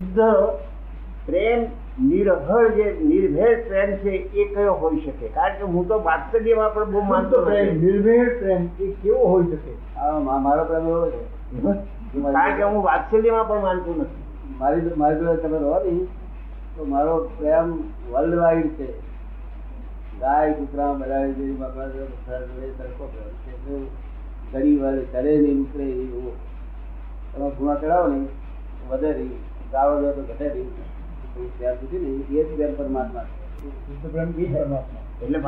શુદ્ધ પ્રેમ નિર્હળ જે નિર્ભેળ પ્રેમ છે એ કયો હોઈ શકે? કારણ કે હું તો વાત્સલ્યમાં પણ બહુ માનતો પ્રેમ નિર્ભેળ પ્રેમ એ કેવો હોઈ શકે? આ મારો પ્રેમ એવો છે. કારણ કે હું વાત્સલ્યમાં પણ માનતો નથી. મારી મારી જોડે તમે રહો ને તો મારો પ્રેમ વર્લ્ડ વાઇડ છે. ગાય કૂતરા બધા સરખો પ્રેમ છે. ગરીબ ચડે નહીં ઉતરે નહીં એવો. તમે ગુણા ચડાવો ને વધે નહીં. દો તો ઘટે નહીં. એ જ પ્રેમ પરમાત્મા. એટલે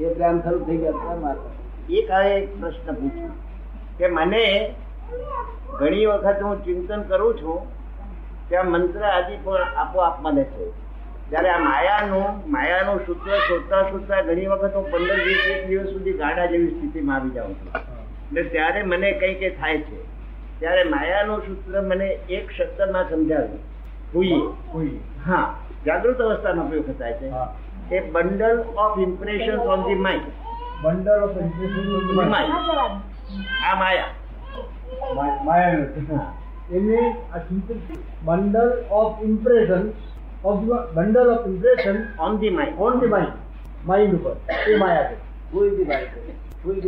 એ પ્રેમ શરૂ થઈ ગયા પરમાત્મા. એક આ એક પ્રશ્ન પૂછું કે મને ઘણી વખત હું ચિંતન કરું છું કે આ મંત્ર આદિ પણ આપોઆપ મને છે. ત્યારે આ માયાનું માયાનું સૂત્ર શોધતા શોધતા ઘણી વખત હું પંદર વીસ એક દિવસ સુધી ગાડા જેવી સ્થિતિમાં આવી જાઉં છું. એટલે ત્યારે મને કઈ કંઈ થાય છે. ત્યારે માયાનું સૂત્ર મને એક શબ્દમાં સમજાવ્યું. હોઈએ હા. જાગૃત અવસ્થામાં ઉપયોગ થાય છે. A bundle of impression on the mind bundle of impression આ માયા. માયા. એને આ bundle of impression of bundle of impression on the mind on the mind mind ઉપર. એ માયા છે. ફૂલ માઇન્ડ ફૂલ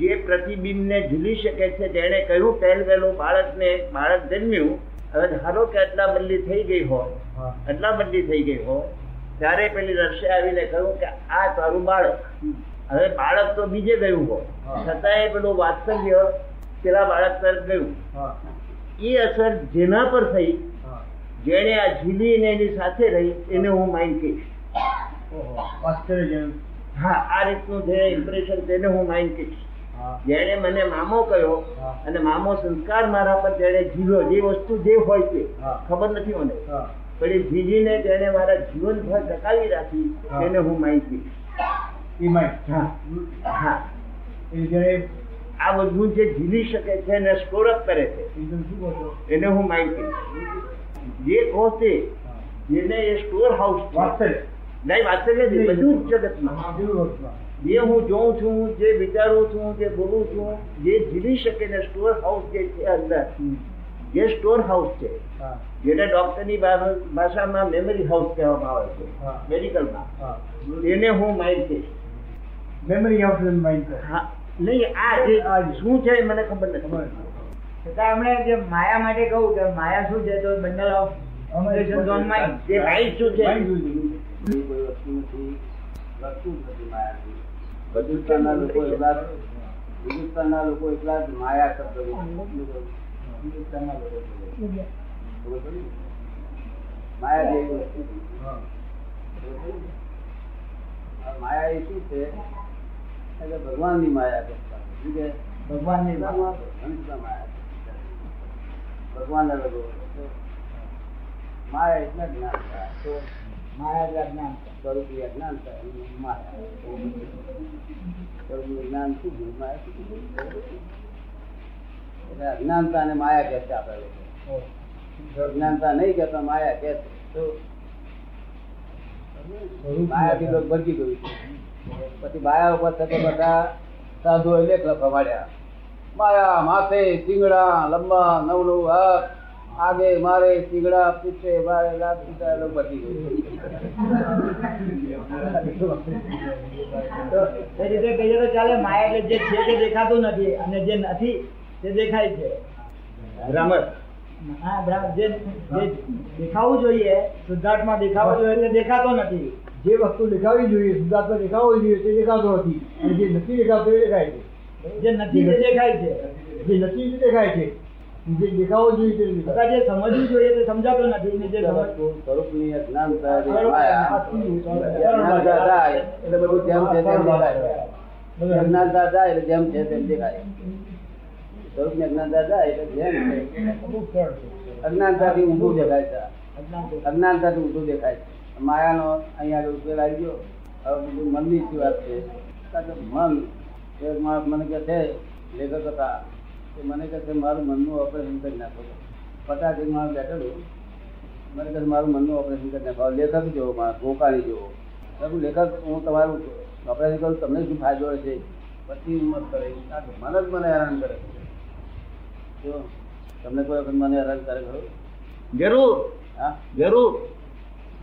જે પ્રતિબિંબને ઝીલી શકે છે જેણે કહ્યું પહેલ વહેલું બાળકને બાળક જન્મ્યું હવે ધારો કે અદલા બદલી થઈ ગઈ હોય આટલા અદલા બદલી થઈ ગઈ હોય ત્યારે પેલી નર્સે આવીને કહ્યું કે આ તારું બાળક. હવે બાળક તો બીજે ગયું હોય. હા. છતાંય પેલું વાત્સલ્ય પેલા બાળક તરફ ગયું. એ અસર જેના પર થઈ જેણે આ ઝીલીને એની સાથે રહી એને હું માઇન્ડ કહીશ. આશ્ચર્યજનક હા આ રીતનું જે ઇમ્પ્રેશન તેને હું માઇન્ડ કહીશ. જેણે મને મામો કહ્યો અને મામો સંસ્કાર મારા પર જેણે જીવ્યો. જે વસ્તુ જે હોય તે ખબર નથી મને. પણ એ જીજીને જેણે મારા જીવન ભર ટકાવી રાખી. તેને હું માઇન્ડ કહીશ. હા. હા. એ જ્યારે આ બધું જે ઝીલી શકે છે એને સ્ટોર કરે છે છો? એને હું માઇન્ડ કહીશ. જે કહો તે જેને એ સ્ટોર હાઉસ વાત્સલ્ય નહીં વાસ્તવ્ય નથી બધું જ જગતમાં. જે હું જોઉં છું જે વિચારું છું જે બોલું છું જે જીવી શકે ને સ્ટોર હાઉસ જે છે અંદર જે સ્ટોર હાઉસ છે જેને ડોક્ટરની ભાષામાં મેમરી હાઉસ કહેવામાં આવે છે મેડિકલમાં. એને હું માઇન્ડ કહીશ. મેમરી હાઉસ માઇન્ડ હા નહીં આ જે શું છે મને ખબર ખબર નથી. છતાં એમણે જે માયા માટે કહું કે માયા શું છે તો બંડલ ઓફ જે માઇન્ડ શું છે? છે? માયા એ શું છે એટલે ભગવાનની માયા કરતા શું કે ભગવાનની ભગવાન ભગવાનની માયા ભગવાનના લોકો માયા એટલે જ્ઞાનતા એટલે જ્ઞાન સ્વરૂપી અજ્ઞાનતા એની માયા કે છે? લોકો. અજ્ઞાનતા નહીં કહેતા માયા કહે તો માયાથી લોકો ભરકી ગયું છે. પછી માયા ઉપર થતો બધા સાધુ લેખ લખવા માંડ્યા માયા માથે સિંગડા લંબા નવ નવ હાથ આગે મારે સીગડા પીછે મારે પીછા લોક ભરકી ગયું એ રીતે કહીએ તો ચાલે માયા એટલે જે છે તે દેખાતું નથી અને જે નથી તે દેખાય છે. રમત હા બરાબર જે જે દેખાવું જોઈએ શુદ્ધાર્થમાં દેખાવો જોઈએ તે દેખાતો નથી. જે વસ્તુ દેખાવી જોઈએ શુદ્ધાત્મા દેખાવું જોઈએ તે દેખાતો નથી. અને જે નથી દેખાતો એ દેખાય છે. જે નથી તે દેખાય છે. જે નથી તે દેખાય છે. જે દેખાવો જોઈએ તે જે સમજવું જોઈએ તે સમજાતો નથી ને જે સ્વરૂપની અજ્ઞાનતા જે એટલે બધું જેમ છે તેમ દેખાય. અજ્ઞાનતા જાય એટલે જેમ છે તેમ દેખાય. સ્વરૂપની અજ્ઞાનતા જાય એટલે જેમ છે બહુ સરળ છે અજ્ઞાનતાથી ઊંધું દેખાય છે. અજ્ઞાનતાથી ઊંધું દેખાય છે. માયાનો અહીંયા ઉકેલ આવી ગયો. હવે બધું મનની શું વાત છે મન મને કહે છે લેખક હતા કે મને કહે છે મારું મનનું ઓપરેશન કરી નાખો. પચાસ માણસ બેઠેલું. મને કહે મારું મનનું ઓપરેશન કરી નાખો. લેખક જેવો માણસ ગોકાળી જેવો. મેં લેખક હું તમારું ઓપરેશન કરું તમને શું ફાયદો હશે પછી હિંમત કરે. મને જ મને હેરાન કરે જો તમને કોઈ વખત મને હેરાન કરે ખરું? જરૂર. હા? જરૂર.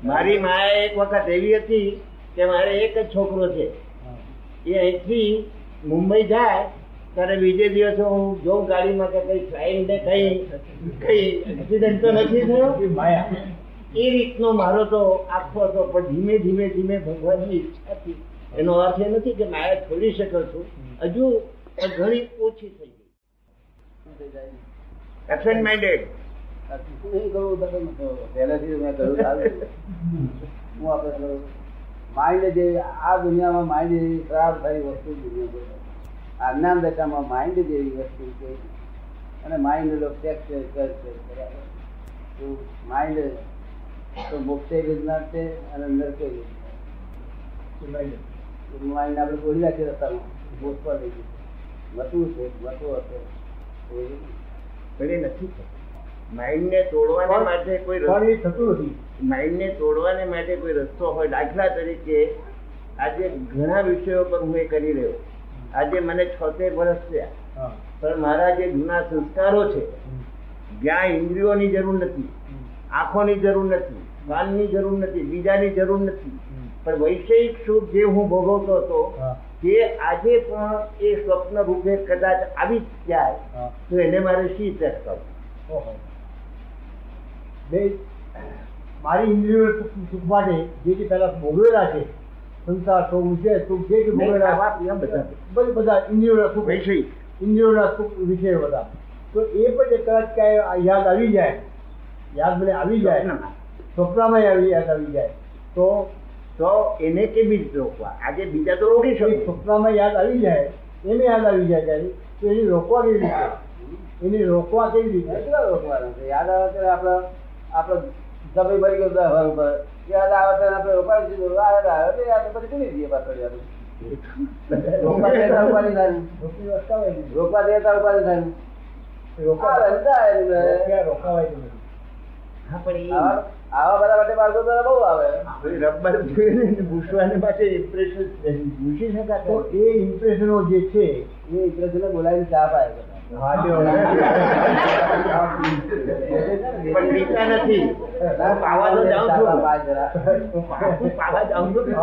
મારી માએ એક વખત એવી હતી કે મારે એક જ છોકરો છે. એ અહીંથી મુંબઈ જાય ત્યારે બીજે દિવસે હું જોઉં ગાડીમાં કે કઈ ફ્લાઇટ ને કઈ કઈ એક્સિડન્ટ તો નથી થયો એ માયા. એ રીતનો મારો તો આખો હતો. પણ ધીમે ધીમે ધીમે ભગવાનની ઈચ્છા હતી એનો અર્થ એ નથી કે માયા છોડી શકો છું. હજુ ઘણી ઓછી થઈ ગઈ. જાય એબસેન્ટ માઇન્ડેડ આ કરવું તમે કહો. પહેલેથી મેં કહ્યું હું આપણે માઇન્ડ જે આ દુનિયામાં માઇન્ડ ખરાબ થઈ વસ્તુ દુનિયા કોઈ નથી. આ જ્ઞાન દશામાં માઇન્ડ જેવી વસ્તુ છે. અને માઇન્ડ લોકો ચેક કરશે બરાબર? તો માઇન્ડ તો મોક્ષે વિજ્ઞાન છે અને નરકે વિજ્ઞાન માઇન્ડ આપણે બોલી રાખીએ રસ્તામાં. મોક્ષ પર લઈ ગયું મતું છે મતું હશે. નથી માઇન્ડને તોડવાને માટે કોઈ રસ્તો થતું નથી. માઇન્ડને તોડવાને માટે કોઈ રસ્તો હોય દાખલા તરીકે આજે ઘણા વિષયો પર હું એ કરી રહ્યો આજે મને છોતેર વર્ષ થયા. પણ મારા જે જૂના સંસ્કારો છે જ્યાં ઇન્દ્રિયોની જરૂર નથી આંખોની જરૂર નથી કાનની જરૂર નથી બીજાની જરૂર નથી પણ વૈષયિક સુખ જે હું ભોગવતો હતો તે આજે પણ એ સ્વપ્ન રૂપે કદાચ આવી જ જાય તો એને મારે શી કરવું. મારી ઇન્દ્રિયો સુખ માટે જે જે પહેલા ભોગવેલા છે સંસાર સુખ છે સુખ છે ભોગવેલા બધા. બધા બધા ઇન્દ્રિયોના સુખ વૈષયિક ઇન્દ્રિયોના સુખ વિશે બધા. તો એ પણ જે કદાચ ક્યાંય આ યાદ આવી જાય યાદ મને આવી જાય સ્વપ્નમાં. આવી યાદ આવી જાય તો તો એને કેવી રીતે રોકવા? આજે બીજા તો રોકી શકે. સ્વપ્નમાં યાદ આવી જાય એને યાદ આવી જાય ત્યારે તો એને રોકવા કેવી રીતે? એને રોકવા કેવી રીતે? કેટલા રોકવાના? યાદ આવે ત્યારે આપણે આપણે જમી મરી ગયો દસ વાર ઉપર. યાદ આવે તો આપણે રોકાઈ દીધું. યાદ આવે એટલે યાદ પછી કરી દઈએ પાછળ યાદ રોકવા દે ત્યારે ઉપાડી થાય. રોકવા દે ત્યારે ઉપાડી થાય આવે, બધા માટે બાળકો તો બહુ આવે. રબર ભૂસવાને માટે ઇમ્પ્રેશન ભૂસી તો એ ઇમ્પ્રેશનો જે છે એ ઇન્ટરેસ્ટને બોલાવીને ચા પાય. પણ પીતા નથી. હું પાવા તો જાઉં છું. હું પાવા જાઉં નથી.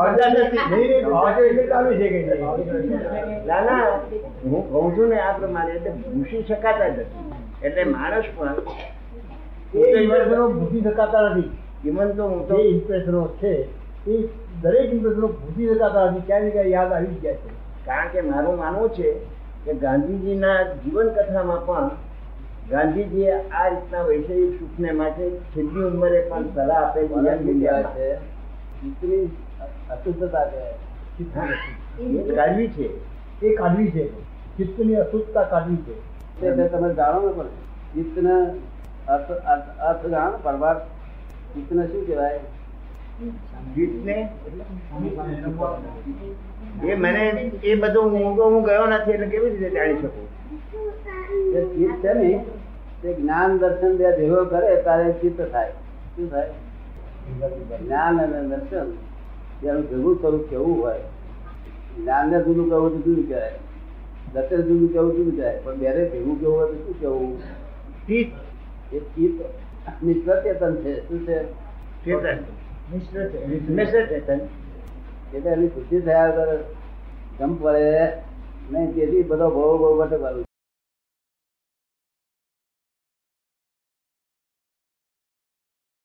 ના ના. હું કહું છું ને આ પ્રમાણે એટલે ભૂસી શકાતા જ નથી. એટલે માણસ પણ ભૂસી શકાતા નથી. ઇવન તો હું તો ઇમ્પ્રેશનો છે એ દરેક ઇમ્પ્રેશનો ભૂસી શકાતા નથી. ક્યાંય ક્યાંય યાદ આવી ગયા છે. કારણ કે મારું માનવું છે કે ગાંધીજીના જીવન કથામાં પણ ગાંધીજીએ આ રીતના વૈષયિક સુખને માટે છેલ્લી ઉંમરે પણ સલાહ આપેલી છે? ચિત્તની અશુદ્ધતા જ કાઢવી છે. એ કાઢવી છે. ચિત્તની અશુદ્ધતા કાઢવી છે. તમે જાણો ને પણ ચિત્તને અર્થ અર્થ અર્થ જાણો પરમાર્થ ચિત્તને શું કહેવાય? જીતને એ મને એ બધું હું હું ગયો નથી એટલે કેવી રીતે જાણી શકું? એ ચિત્ત છે ને તે જ્ઞાન દર્શન ત્યાં ભેગો કરે ત્યારે ચિત્ત થાય. શું થાય? જ્ઞાન અને દર્શન જેનું ભેગું સ્વરૂપ કેવું હોય. જ્ઞાનને જુદું કહેવું તો જુદું કહેવાય. દર્શન જુદું કહેવું જુદું કહેવાય. પણ બેરે ભેગું કેવું હોય તો શું કેવું? ચિત્ત. એ ચિત્ત ચેતન છે. શું છે? ચેતન. મિશ્ર ચેતન. એટલે એની બુદ્ધિ થયા વગર જંપ વળે નહીં. તેથી બધો બહુ બહુ ભટકવાનું